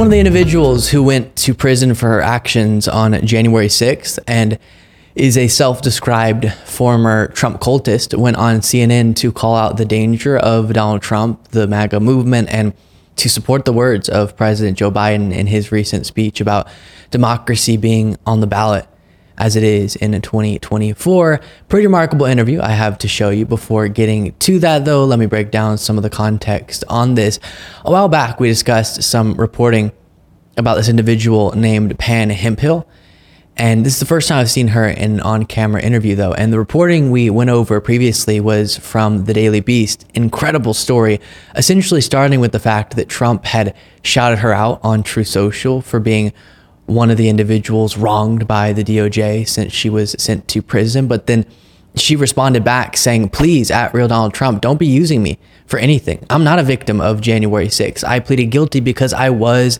one of the individuals who went to prison for her actions on January 6th and is a self described former Trump cultist, went on CNN to call out the danger of Donald Trump, the MAGA movement, and to support the words of President Joe Biden in his recent speech about democracy being on the ballot as it is in a 2024. Pretty remarkable interview I have to show you. Before getting to that, though, let me break down some of the context on this. A while back, we discussed some reporting about this individual named Pam Hemphill. And this is the first time I've seen her in an on camera interview, though. And the reporting we went over previously was from the Daily Beast. Incredible story, essentially starting with the fact that Trump had shouted her out on Truth Social for being one of the individuals wronged by the DOJ since she was sent to prison. But then she responded back saying, Please, at real Donald Trump, don't be using me for anything. I'm not a victim of January 6th. I pleaded guilty because I was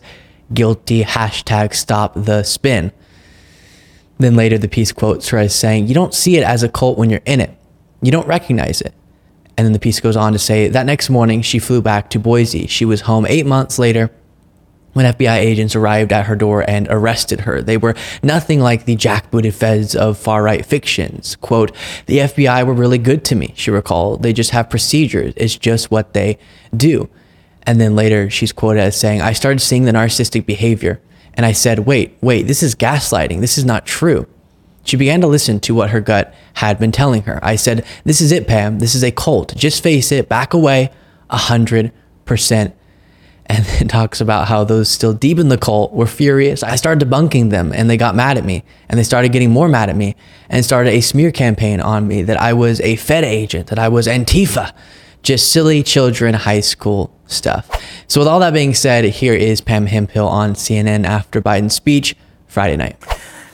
guilty. Hashtag stop the spin. Then later, the piece quotes her as saying, You don't see it as a cult when you're in it, you don't recognize it. And then the piece goes on to say that next morning she flew back to Boise. She was home eight months later when FBI agents arrived at her door and arrested her. They were nothing like the jackbooted feds of far right fictions. Quote, the FBI were really good to me, she recalled. They just have procedures. It's just what they do. And then later she's quoted as saying, I started seeing the narcissistic behavior and I said, wait, wait, this is gaslighting. This is not true. She began to listen to what her gut had been telling her. I said, This is it, Pam. This is a cult. Just face it, back away, a hundred percent and it talks about how those still deep in the cult were furious. I started debunking them and they got mad at me and they started getting more mad at me and started a smear campaign on me that I was a Fed agent, that I was Antifa, just silly children high school stuff. So, with all that being said, here is Pam Hemphill on CNN after Biden's speech Friday night.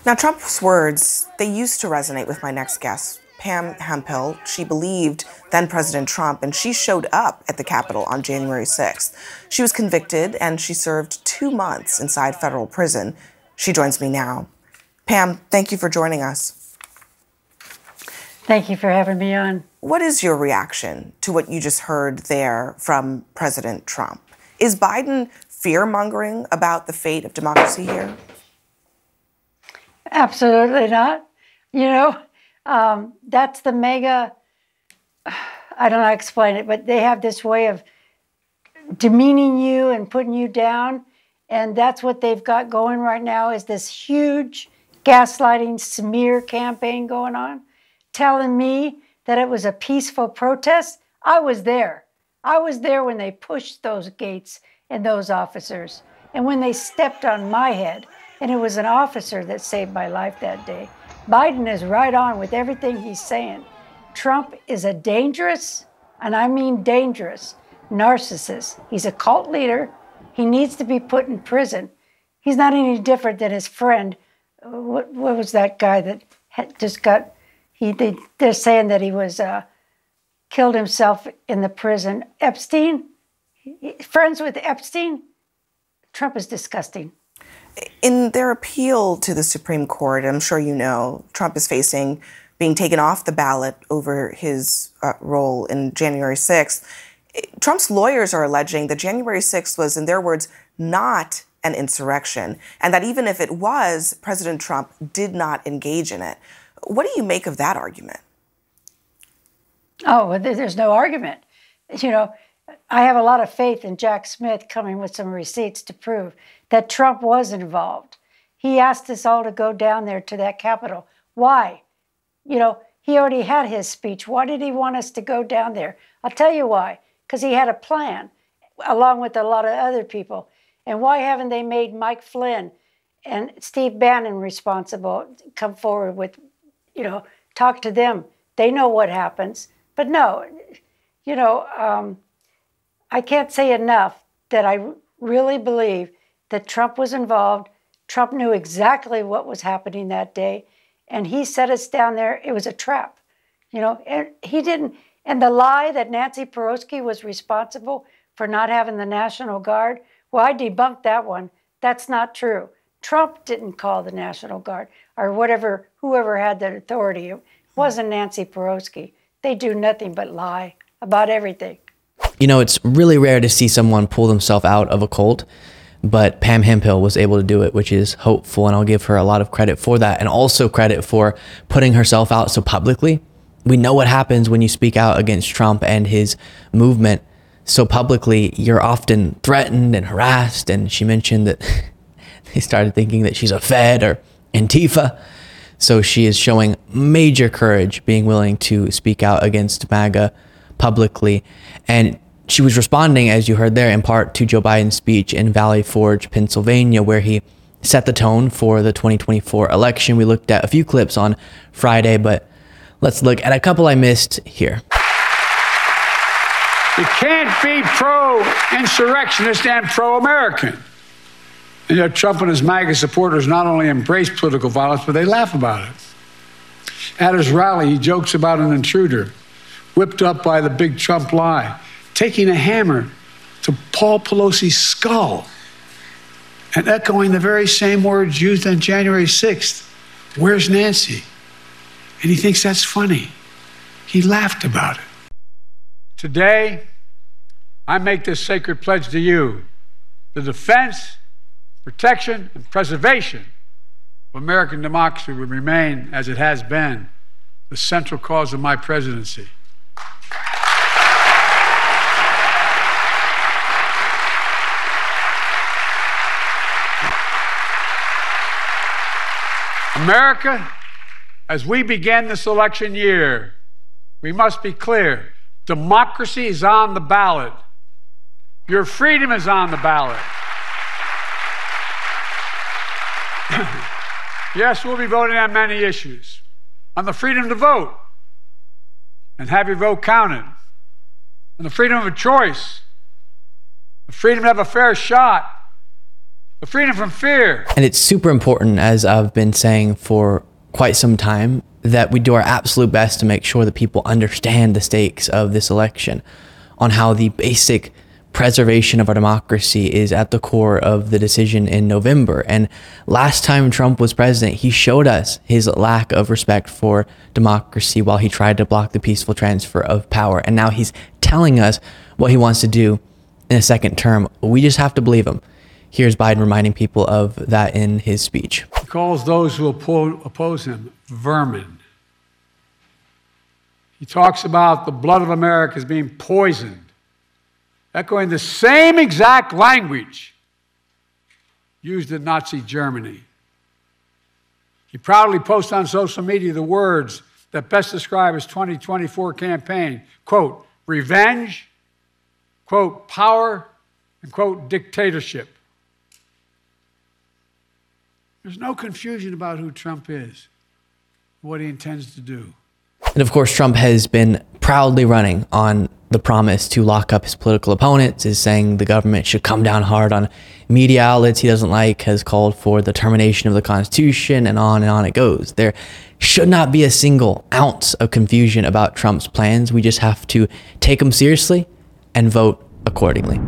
Now, Trump's words, they used to resonate with my next guest, Pam Hemphill, She believed then President Trump, and she showed up at the Capitol on January 6th. She was convicted and she served two months inside federal prison. She joins me now. Pam, thank you for joining us. Thank you for having me on. What is your reaction to what you just heard there from President Trump? Is Biden fear mongering about the fate of democracy here? Absolutely not. You know, um, that's the MAGA I don't know how to explain it, but they have this way of demeaning you and putting you down. And that's what they've got going right now is this huge gaslighting smear campaign going on, telling me that it was a peaceful protest. I was there. I was there when they pushed those gates and those officers. And when they stepped on my head, and it was an officer that saved my life that day. Biden is right on with everything he's saying. Trump is a dangerous, and I mean dangerous, narcissist. He's a cult leader. He needs to be put in prison. He's not any different than his friend. What, what was that guy that had just got? He they, they're saying that he was uh, killed himself in the prison. Epstein, friends with Epstein. Trump is disgusting. In their appeal to the Supreme Court, I'm sure you know, Trump is facing being taken off the ballot over his uh, role in January 6th. Trump's lawyers are alleging that January 6th was, in their words, not an insurrection, and that even if it was, President Trump did not engage in it. What do you make of that argument? Oh, there's no argument. You know, I have a lot of faith in Jack Smith coming with some receipts to prove that Trump was involved. He asked us all to go down there to that Capitol. Why? You know, he already had his speech. Why did he want us to go down there? I'll tell you why. Because he had a plan, along with a lot of other people. And why haven't they made Mike Flynn and Steve Bannon responsible? Come forward with, you know, talk to them. They know what happens. But no, you know, um, I can't say enough that I really believe that Trump was involved. Trump knew exactly what was happening that day and he set us down there. It was a trap, you know. And he didn't. And the lie that Nancy Pelosi was responsible for not having the National Guard, well, I debunked that one. That's not true. Trump didn't call the National Guard or whatever, whoever had that authority. It wasn't Nancy Pelosi. They do nothing but lie about everything. You know, it's really rare to see someone pull themselves out of a cult but Pam Hemphill was able to do it, which is hopeful. And I'll give her a lot of credit for that and also credit for putting herself out so publicly. We know what happens when you speak out against Trump and his movement so publicly. You're often threatened and harassed. And she mentioned that they started thinking that she's a Fed or Antifa. So she is showing major courage being willing to speak out against MAGA publicly. And she was responding, as you heard there, in part to Joe Biden's speech in Valley Forge, Pennsylvania, where he set the tone for the 2024 election. We looked at a few clips on Friday, but let's look at a couple I missed here. You can't be pro insurrectionist and pro American. And yet, Trump and his MAGA supporters not only embrace political violence, but they laugh about it. At his rally, he jokes about an intruder whipped up by the big Trump lie taking a hammer to Paul Pelosi's skull and echoing the very same words used on January 6th Where's Nancy? And he thinks that's funny. He laughed about it. Today, I make this sacred pledge to you the defense, protection, and preservation of American democracy will remain, as it has been, the central cause of my presidency. America, as we begin this election year, we must be clear democracy is on the ballot. Your freedom is on the ballot. yes, we'll be voting on many issues. On the freedom to vote and have your vote counted, on the freedom of choice, the freedom to have a fair shot, freedom from fear. And it's super important, as I've been saying for quite some time, that we do our absolute best to make sure that people understand the stakes of this election, on how the basic preservation of our democracy is at the core of the decision in November. And last time Trump was president, he showed us his lack of respect for democracy while he tried to block the peaceful transfer of power. And now he's telling us what he wants to do in a second term. We just have to believe him. Here's Biden reminding people of that in his speech. He calls those who oppose him vermin. He talks about the blood of America as being poisoned, echoing the same exact language used in Nazi Germany. He proudly posts on social media the words that best describe his 2024 campaign quote, revenge, quote, power, and quote, dictatorship. There's no confusion about who Trump is, what he intends to do. And of course, Trump has been proudly running on the promise to lock up his political opponents, is saying the government should come down hard on media outlets he doesn't like, has called for the termination of the Constitution, and on and on it goes. There should not be a single ounce of confusion about Trump's plans. We just have to take them seriously and vote accordingly.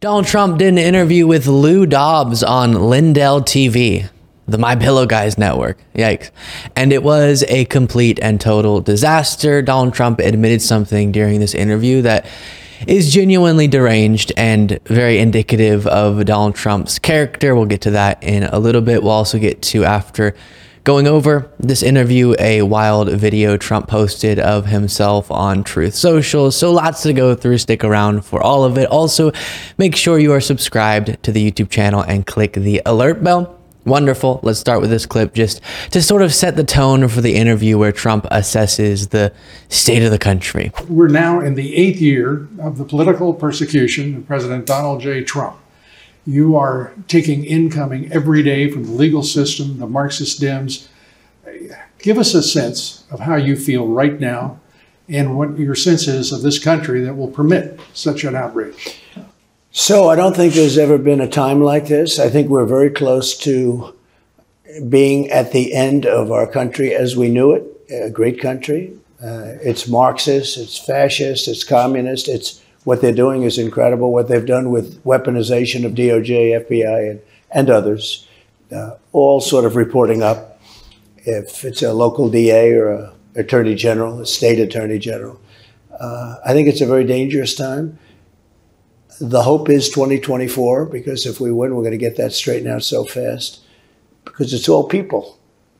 Donald Trump did an interview with Lou Dobbs on Lindell TV, the My Pillow Guys network. Yikes. And it was a complete and total disaster. Donald Trump admitted something during this interview that is genuinely deranged and very indicative of Donald Trump's character. We'll get to that in a little bit. We'll also get to after Going over this interview, a wild video Trump posted of himself on Truth Social. So lots to go through. Stick around for all of it. Also, make sure you are subscribed to the YouTube channel and click the alert bell. Wonderful. Let's start with this clip just to sort of set the tone for the interview where Trump assesses the state of the country. We're now in the eighth year of the political persecution of President Donald J. Trump. You are taking incoming every day from the legal system, the Marxist Dems. Give us a sense of how you feel right now and what your sense is of this country that will permit such an outrage. So, I don't think there's ever been a time like this. I think we're very close to being at the end of our country as we knew it, a great country. Uh, it's Marxist, it's fascist, it's communist, it's what they're doing is incredible. What they've done with weaponization of DOJ, FBI, and, and others, uh, all sort of reporting up if it's a local DA or a attorney general, a state attorney general. Uh, I think it's a very dangerous time. the hope is 2024 because if we win, we're going to get that straightened out so fast because it's all people.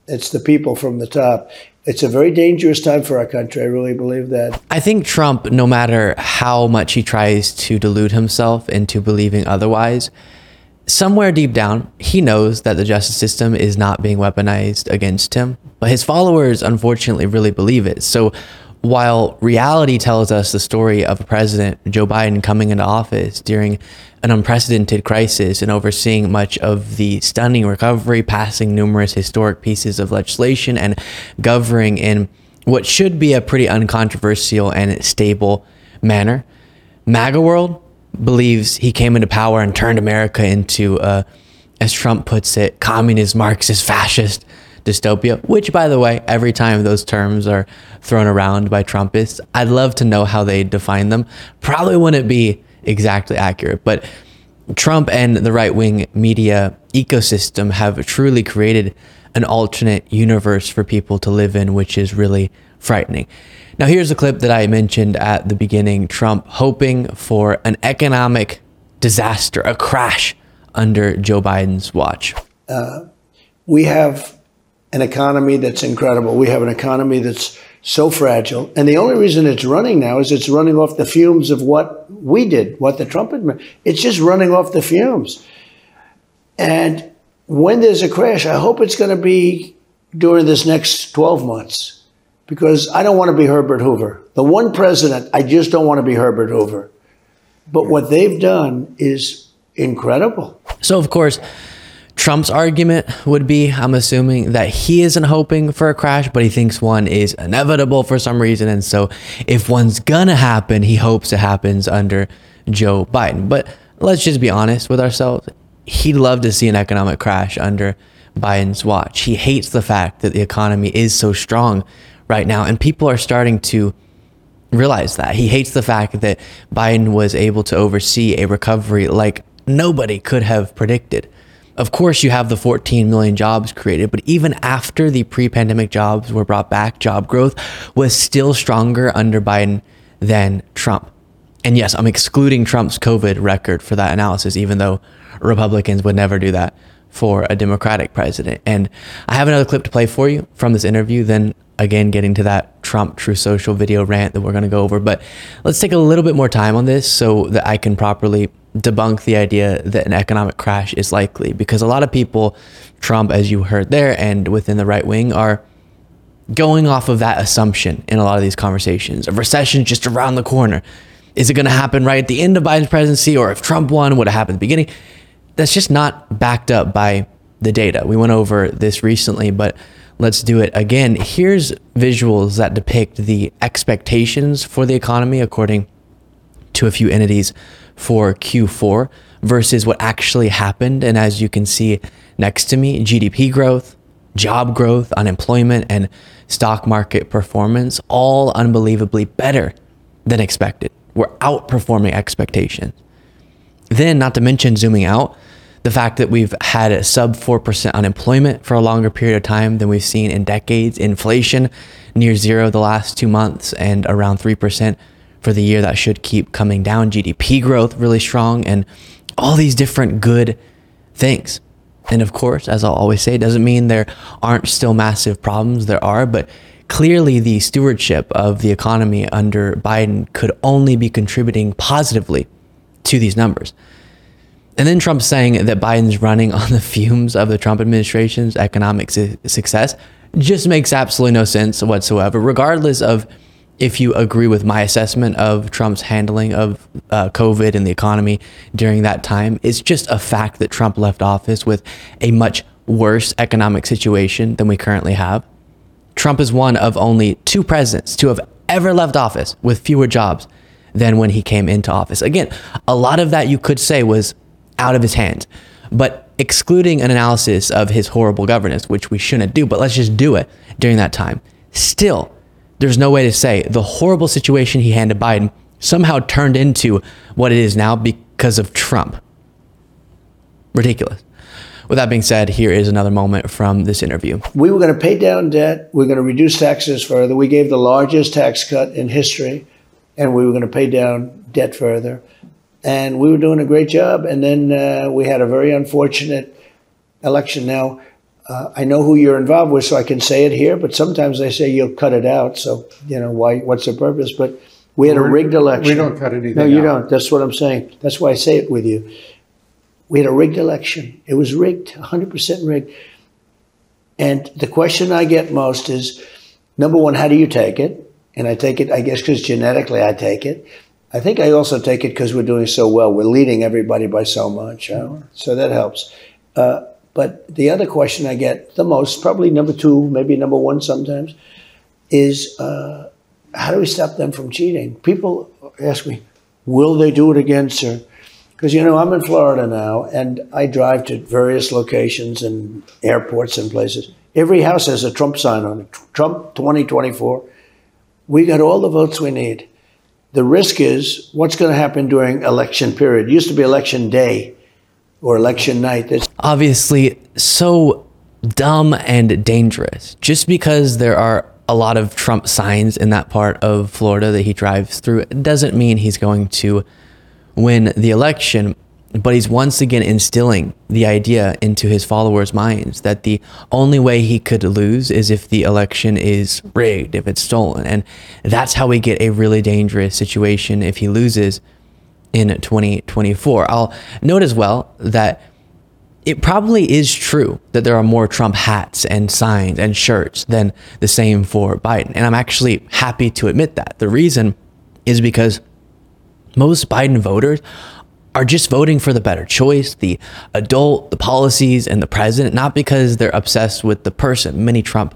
It's the people from the top. It's a very dangerous time for our country. I really believe that. I think Trump, no matter how much he tries to delude himself into believing otherwise, somewhere deep down, he knows that the justice system is not being weaponized against him. But his followers, unfortunately, really believe it. So while reality tells us the story of president, Joe Biden, coming into office during an unprecedented crisis and overseeing much of the stunning recovery, passing numerous historic pieces of legislation, and governing in what should be a pretty uncontroversial and stable manner, MAGA world believes he came into power and turned America into, a, as Trump puts it, communist, Marxist, fascist dystopia, which, by the way, every time those terms are thrown around by Trumpists, I'd love to know how they define them. Probably wouldn't be exactly accurate, but Trump and the right wing media ecosystem have truly created an alternate universe for people to live in, which is really frightening. Now, here's a clip that I mentioned at the beginning Trump hoping for an economic disaster, a crash under Joe Biden's watch. Uh, we have an economy that's incredible. We have an economy that's so fragile. And the only reason it's running now is it's running off the fumes of what we did, what the Trump administration. It's just running off the fumes. And when there's a crash, I hope it's going to be during this next 12 months because I don't want to be Herbert Hoover. The one president, I just don't want to be Herbert Hoover. But what they've done is incredible. So, of course, Trump's argument would be, I'm assuming, that he isn't hoping for a crash, but he thinks one is inevitable for some reason. And so if one's gonna happen, he hopes it happens under Joe Biden. But let's just be honest with ourselves. He'd love to see an economic crash under Biden's watch. He hates the fact that the economy is so strong right now, and people are starting to realize that. He hates the fact that Biden was able to oversee a recovery like nobody could have predicted. Of course, you have the 14 million jobs created, but even after the pre pandemic jobs were brought back, job growth was still stronger under Biden than Trump. And yes, I'm excluding Trump's COVID record for that analysis, even though Republicans would never do that for a Democratic president. And I have another clip to play for you from this interview, then again getting to that Trump Truth Social video rant that we're going to go over. But let's take a little bit more time on this so that I can properly debunk the idea that an economic crash is likely because a lot of people, Trump, as you heard there, and within the right wing, are going off of that assumption in a lot of these conversations. A recession just around the corner. Is it going to happen right at the end of Biden's presidency, or if Trump won, would it happen at the beginning? That's just not backed up by the data. We went over this recently, but let's do it again. Here's visuals that depict the expectations for the economy according to a few entities for Q4 versus what actually happened. And as you can see next to me, GDP growth, job growth, unemployment, and stock market performance all unbelievably better than expected. We're outperforming expectations. Then, not to mention zooming out, the fact that we've had a sub 4% unemployment for a longer period of time than we've seen in decades, inflation near zero the last two months, and around 3% for the year that should keep coming down. GDP growth really strong and all these different good things. And of course, as I'll always say, doesn't mean there aren't still massive problems. There are, but clearly the stewardship of the economy under Biden could only be contributing positively to these numbers. And then Trump saying that Biden's running on the fumes of the Trump administration's economic su- success just makes absolutely no sense whatsoever, regardless of if you agree with my assessment of Trump's handling of uh, COVID and the economy during that time, it's just a fact that Trump left office with a much worse economic situation than we currently have. Trump is one of only two presidents to have ever left office with fewer jobs than when he came into office. Again, a lot of that you could say was out of his hands, but excluding an analysis of his horrible governance, which we shouldn't do, but let's just do it during that time. Still, there's no way to say the horrible situation he handed Biden somehow turned into what it is now because of Trump. Ridiculous. With that being said, here is another moment from this interview. We were going to pay down debt. We are going to reduce taxes further. We gave the largest tax cut in history, and we were going to pay down debt further. and we were doing a great job. And then uh, we had a very unfortunate election. Now, uh, I know who you're involved with, so I can say it here. But sometimes they say you'll cut it out. So you know why? What's the purpose? But we had a rigged election. we don't cut anything No, you out. don't. That's what I'm saying. That's why I say it with you. We had a rigged election. It was rigged, 100% rigged. And the question I get most is number one, how do you take it? And I take it, I guess, because genetically I take it. I think I also take it because we're doing so well. We're leading everybody by so much. huh? So that helps. Uh, but the other question I get the most, probably number two, maybe number one sometimes, is uh, how do we stop them from cheating? People ask me, will they do it again, sir? Because, you know, I'm in Florida now and I drive to various locations and airports and places. Every house has a Trump sign on it Trump 2024. We got all the votes we need. The risk is what's going to happen during election period. It used to be election day or election night. That's obviously so dumb and dangerous. Just because there are a lot of Trump signs in that part of Florida that he drives through, doesn't mean he's going to win the election. But he's once again instilling the idea into his followers' minds that the only way he could lose is if the election is rigged, if it's stolen. And that's how we get a really dangerous situation if he loses in 2024. I'll note as well that it probably is true that there are more Trump hats and signs and shirts than the same for Biden. And I'm actually happy to admit that. The reason is because most Biden voters are just voting for the better choice, the adult, the policies, and the president, not because they're obsessed with the person. Many Trump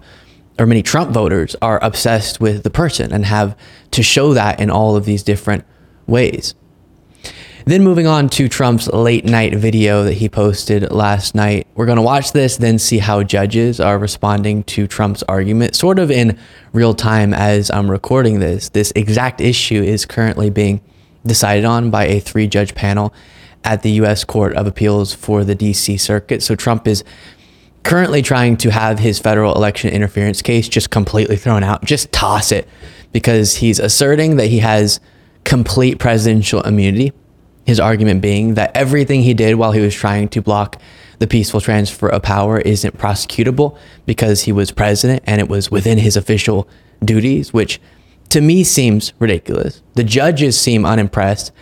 or many Trump voters are obsessed with the person and have to show that in all of these different ways. Then moving on to Trump's late night video that he posted last night. We're going to watch this, then see how judges are responding to Trump's argument, sort of in real time as I'm recording this. This exact issue is currently being decided on by a three judge panel at the U.S. Court of Appeals for the D.C. Circuit. So Trump is currently trying to have his federal election interference case just completely thrown out, just toss it, because he's asserting that he has complete presidential immunity. His argument being that everything he did while he was trying to block the peaceful transfer of power isn't prosecutable because he was president and it was within his official duties, which to me seems ridiculous. The judges seem unimpressed,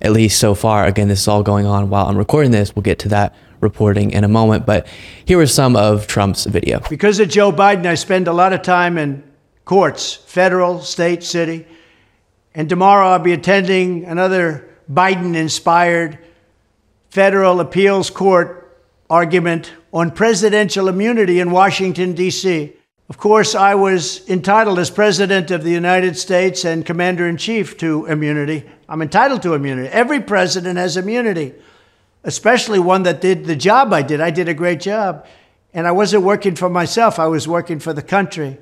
at least so far. Again, this is all going on while I'm recording this. We'll get to that reporting in a moment. But here was some of Trump's video. Because of Joe Biden, I spend a lot of time in courts, federal, state, city. And tomorrow I'll be attending another Biden inspired federal appeals court argument on presidential immunity in Washington, D.C. Of course, I was entitled as President of the United States and Commander in Chief to immunity. I'm entitled to immunity. Every president has immunity, especially one that did the job I did. I did a great job. And I wasn't working for myself, I was working for the country.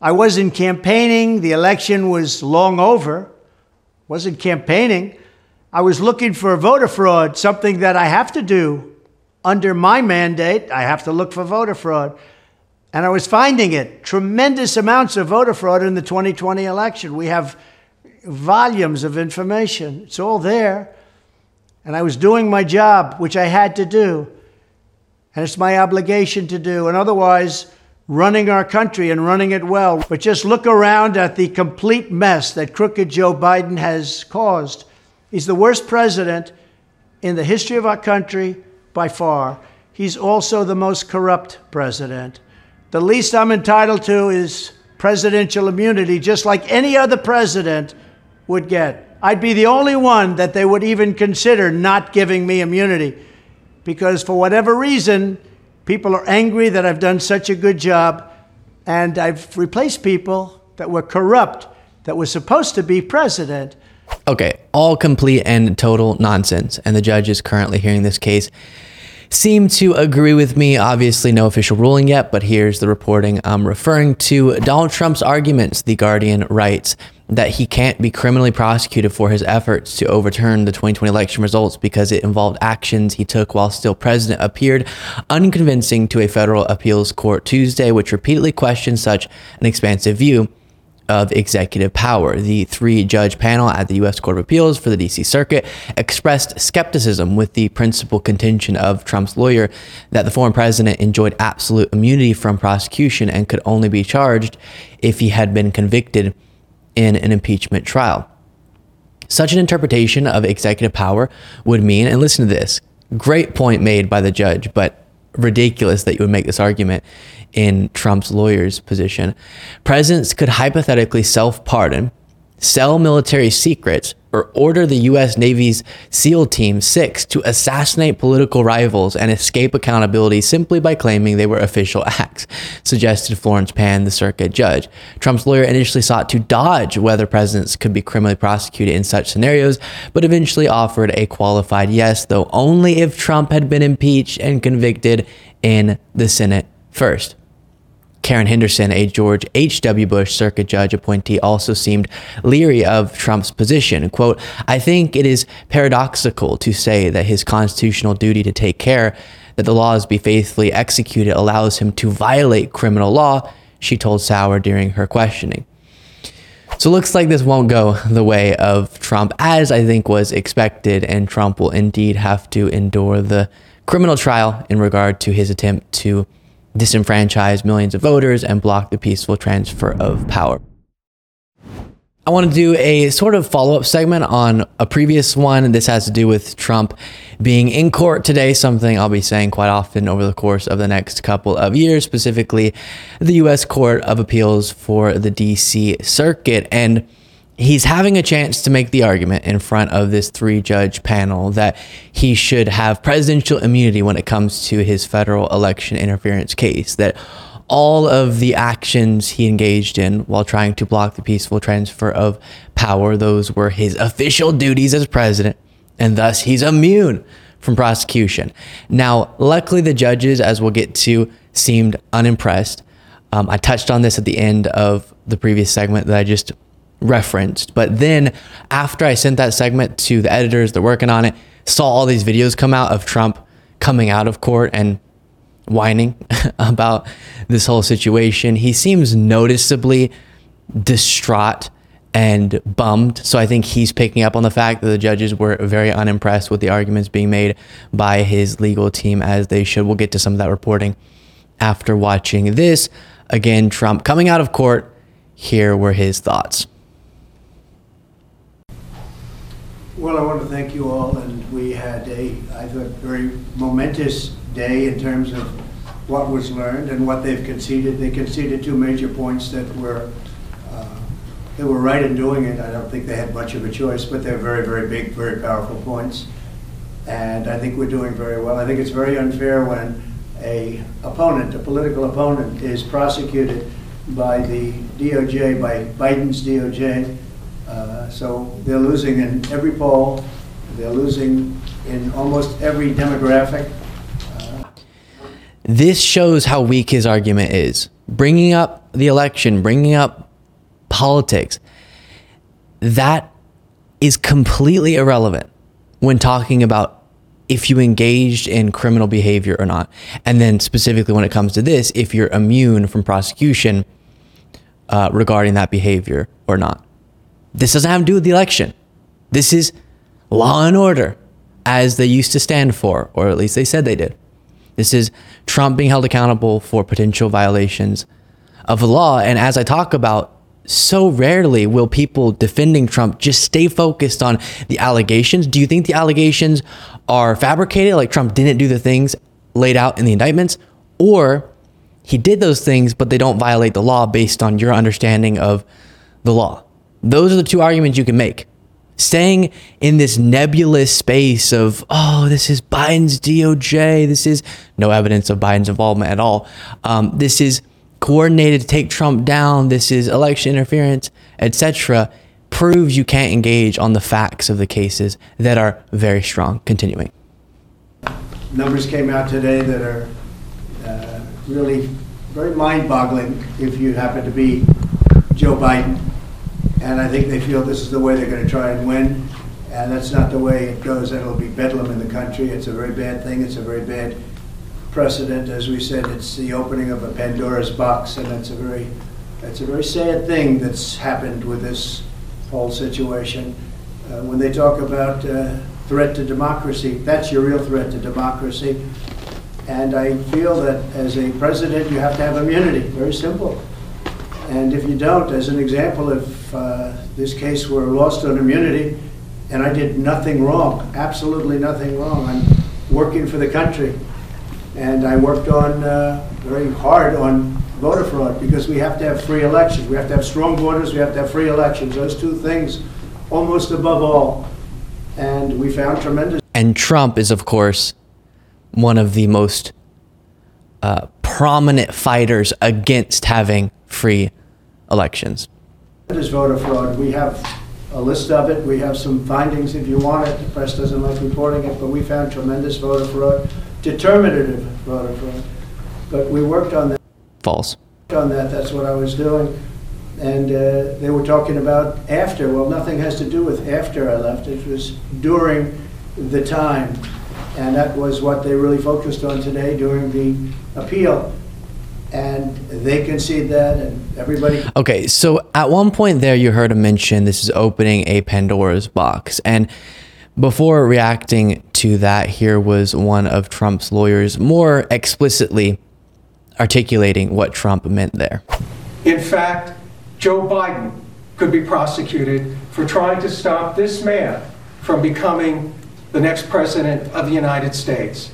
I wasn't campaigning, the election was long over. Wasn't campaigning. I was looking for voter fraud, something that I have to do under my mandate. I have to look for voter fraud. And I was finding it tremendous amounts of voter fraud in the 2020 election. We have volumes of information, it's all there. And I was doing my job, which I had to do. And it's my obligation to do. And otherwise, running our country and running it well. But just look around at the complete mess that crooked Joe Biden has caused. He's the worst president in the history of our country by far. He's also the most corrupt president. The least I'm entitled to is presidential immunity, just like any other president would get. I'd be the only one that they would even consider not giving me immunity because, for whatever reason, people are angry that I've done such a good job and I've replaced people that were corrupt, that were supposed to be president. Okay, all complete and total nonsense. And the judge is currently hearing this case. Seem to agree with me. Obviously, no official ruling yet, but here's the reporting I'm referring to. Donald Trump's arguments, The Guardian writes that he can't be criminally prosecuted for his efforts to overturn the 2020 election results because it involved actions he took while still president, appeared unconvincing to a federal appeals court Tuesday, which repeatedly questioned such an expansive view of executive power. The three judge panel at the U.S. Court of Appeals for the D.C. Circuit expressed skepticism with the principal contention of Trump's lawyer that the former president enjoyed absolute immunity from prosecution and could only be charged if he had been convicted in an impeachment trial. Such an interpretation of executive power would mean, and listen to this great point made by the judge, but ridiculous that you would make this argument in Trump's lawyer's position. Presidents could hypothetically self pardon, sell military secrets, or order the U.S. Navy's SEAL Team 6 to assassinate political rivals and escape accountability simply by claiming they were official acts, suggested Florence Pan, the circuit judge. Trump's lawyer initially sought to dodge whether presidents could be criminally prosecuted in such scenarios, but eventually offered a qualified yes, though only if Trump had been impeached and convicted in the Senate first. Karen Henderson, a George H.W. Bush circuit judge appointee, also seemed leery of Trump's position. Quote, I think it is paradoxical to say that his constitutional duty to take care that the laws be faithfully executed allows him to violate criminal law, she told Sauer during her questioning. So it looks like this won't go the way of Trump, as I think was expected, and Trump will indeed have to endure the criminal trial in regard to his attempt to disenfranchise millions of voters and block the peaceful transfer of power. I want to do a sort of follow up segment on a previous one. This has to do with Trump being in court today, something I'll be saying quite often over the course of the next couple of years, specifically the U.S. Court of Appeals for the D.C. Circuit. And he's having a chance to make the argument in front of this three judge panel that he should have presidential immunity when it comes to his federal election interference case, that all of the actions he engaged in while trying to block the peaceful transfer of power, those were his official duties as president, and thus he's immune from prosecution. Now, luckily, the judges, as we'll get to, seemed unimpressed. Um, I touched on this at the end of the previous segment that I just referenced. But then after I sent that segment to the editors, they're working on it, saw all these videos come out of Trump coming out of court and whining about this whole situation. He seems noticeably distraught and bummed. So I think he's picking up on the fact that the judges were very unimpressed with the arguments being made by his legal team, as they should. We'll get to some of that reporting after watching this. Again, Trump coming out of court. Here were his thoughts. Well, I want to thank you all, and we had a, I thought, very momentous day in terms of what was learned and what they've conceded. They conceded two major points that were, uh, they were right in doing it. I don't think they had much of a choice, but they're very, very big, very powerful points. And I think we're doing very well. I think it's very unfair when a opponent, a political opponent, is prosecuted by the DOJ, by Biden's DOJ, so they're losing in every poll. They're losing in almost every demographic. Uh, this shows how weak his argument is. Bringing up the election, bringing up politics, that is completely irrelevant when talking about if you engaged in criminal behavior or not. And then, specifically, when it comes to this, if you're immune from prosecution uh, regarding that behavior or not. This doesn't have to do with the election. This is law and order, as they used to stand for, or at least they said they did. This is Trump being held accountable for potential violations of the law. And as I talk about, so rarely will people defending Trump just stay focused on the allegations. Do you think the allegations are fabricated, like Trump didn't do the things laid out in the indictments? Or he did those things, but they don't violate the law based on your understanding of the law? Those are the two arguments you can make. Staying in this nebulous space of, oh, this is Biden's DOJ, this is no evidence of Biden's involvement at all. Um, this is coordinated to take Trump down, this is election interference, etc., proves you can't engage on the facts of the cases that are very strong. Continuing. Numbers came out today that are uh, really very mind boggling if you happen to be Joe Biden and I think they feel this is the way they're going to try and win. And that's not the way it goes. It'll be bedlam in the country. It's a very bad thing. It's a very bad precedent. As we said, it's the opening of a Pandora's box, and it's a very It's a very sad thing that's happened with this whole situation. Uh, when they talk about uh, threat to democracy, that's your real threat to democracy. And I feel that as a president, you have to have immunity. Very simple. And if you don't, as an example, if uh, this case were lost on immunity and I did nothing wrong, absolutely nothing wrong, I'm working for the country. And I worked on uh, very hard on voter fraud because we have to have free elections. We have to have strong borders, we have to have free elections. Those two things almost above all. And we found tremendous And Trump is, of course, one of the most uh, prominent fighters against having free elections. Tremendous voter fraud. We have a list of it. We have some findings if you want it. The press doesn't like reporting it, but we found tremendous voter fraud, determinative voter fraud. But we worked on that. False. On that, that's what I was doing. And uh, they were talking about after. Well, nothing has to do with after I left. It was during the time. And that was what they really focused on today during the appeal. And they concede that, and everybody Okay, so at one point there, you heard him mention this is opening a Pandora's box. And before reacting to that, here was one of Trump's lawyers more explicitly articulating what Trump meant there. In fact, Joe Biden could be prosecuted for trying to stop this man from becoming the next president of the United States.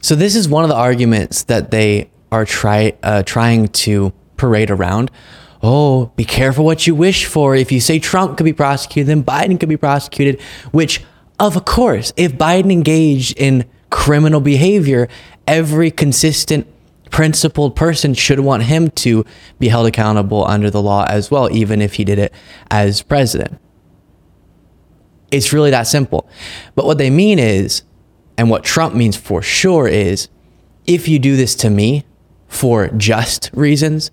So this is one of the arguments that they are try uh, trying to parade around. Oh, be careful what you wish for. If you say Trump could be prosecuted, then Biden could be prosecuted. Which, of course, if Biden engaged in criminal behavior, every consistent, principled person should want him to be held accountable under the law as well, even if he did it as president. It's really that simple. But what they mean is, and what Trump means for sure is, if you do this to me for just reasons,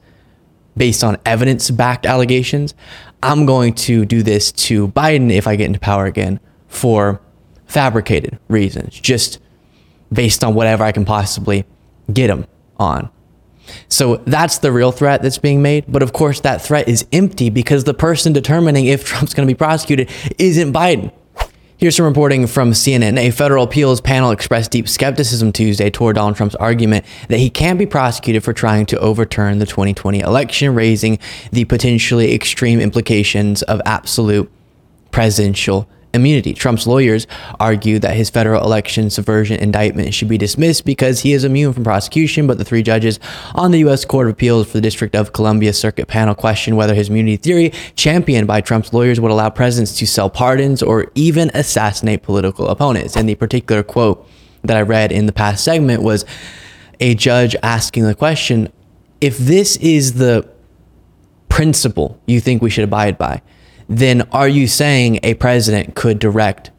based on evidence backed allegations, I'm going to do this to Biden if I get into power again for fabricated reasons, just based on whatever I can possibly get him on. So that's the real threat that's being made. But of course, that threat is empty because the person determining if Trump's going to be prosecuted isn't Biden. Here's some reporting from CNN. A federal appeals panel expressed deep skepticism Tuesday toward Donald Trump's argument that he can't be prosecuted for trying to overturn the 2020 election, raising the potentially extreme implications of absolute presidential immunity. Trump's lawyers argue that his federal election subversion indictment should be dismissed because he is immune from prosecution, but the three judges on the U.S. Court of Appeals for the District of Columbia Circuit panel question whether his immunity theory, championed by Trump's lawyers, would allow presidents to sell pardons or even assassinate political opponents. And the particular quote that I read in the past segment was a judge asking the question if this is the principle you think we should abide by, then are you saying a president could direct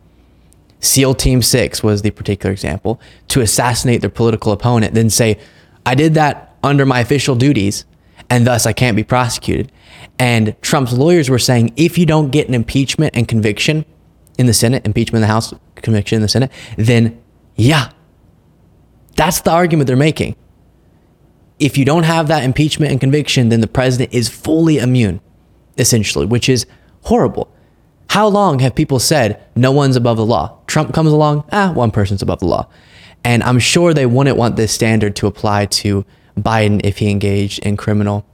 SEAL Team 6 was the particular example to assassinate their political opponent, then say, I did that under my official duties and thus I can't be prosecuted. And Trump's lawyers were saying if you don't get an impeachment and conviction in the Senate, impeachment in the House, conviction in the Senate, then yeah, that's the argument they're making. If you don't have that impeachment and conviction, then the president is fully immune, essentially, which is horrible. How long have people said no one's above the law? Trump comes along, ah, one person's above the law. And I'm sure they wouldn't want this standard to apply to Biden if he engaged in criminal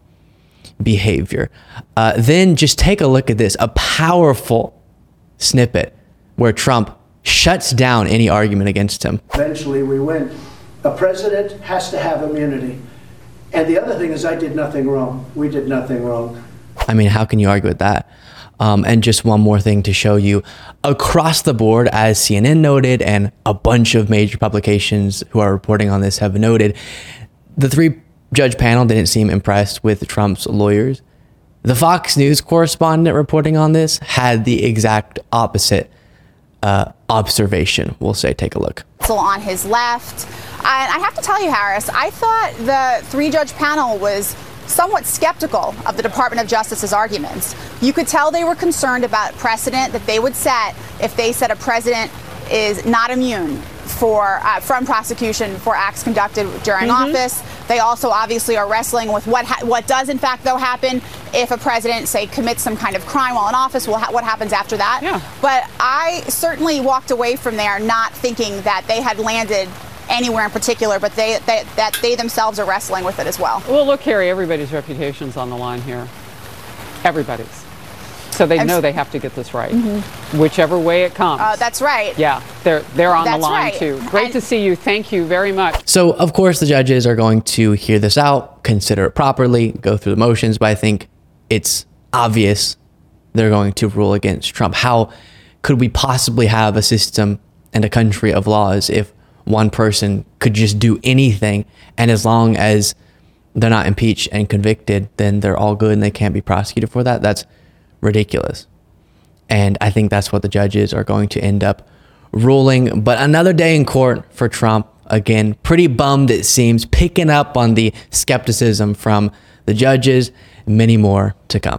behavior. Uh, then just take a look at this a powerful snippet where Trump shuts down any argument against him. eventually we win. A president has to have immunity. And the other thing is, I did nothing wrong. We did nothing wrong. I mean, how can you argue with that? Um, and just one more thing to show you across the board, as CNN noted, and a bunch of major publications who are reporting on this have noted, the three judge panel didn't seem impressed with Trump's lawyers. The Fox News correspondent reporting on this had the exact opposite uh, observation. We'll say, take a look. So on his left. And I have to tell you, Harris, I thought the three judge panel was somewhat skeptical of the Department of Justice's arguments. You could tell they were concerned about precedent that they would set if they said a president is not immune for uh, from prosecution for acts conducted during office. They also obviously are wrestling with what ha- what does in fact though happen if a president say commits some kind of crime while in office. Well, ha- what happens after that? Yeah. But I certainly walked away from there not thinking that they had landed anywhere in particular, but they, they that they themselves are wrestling with it as well. Well, look, Harry, everybody's reputation's on the line here. Everybody's. So they I'm know s- they have to get this right, whichever way it comes. Uh, that's right. yeah, they're they're on the line right. too. Great And- to see you. Thank you very much. So, of course, the judges are going to hear this out, consider it properly, go through the motions, but I think it's obvious they're going to rule against Trump. How could we possibly have a system and a country of laws if one person could just do anything and as long as they're not impeached and convicted, then they're all good and they can't be prosecuted for that? That's ridiculous. And I think that's what the judges are going to end up ruling. But another day in court for Trump. Again, pretty bummed, it seems, picking up on the skepticism from the judges. Many more to come.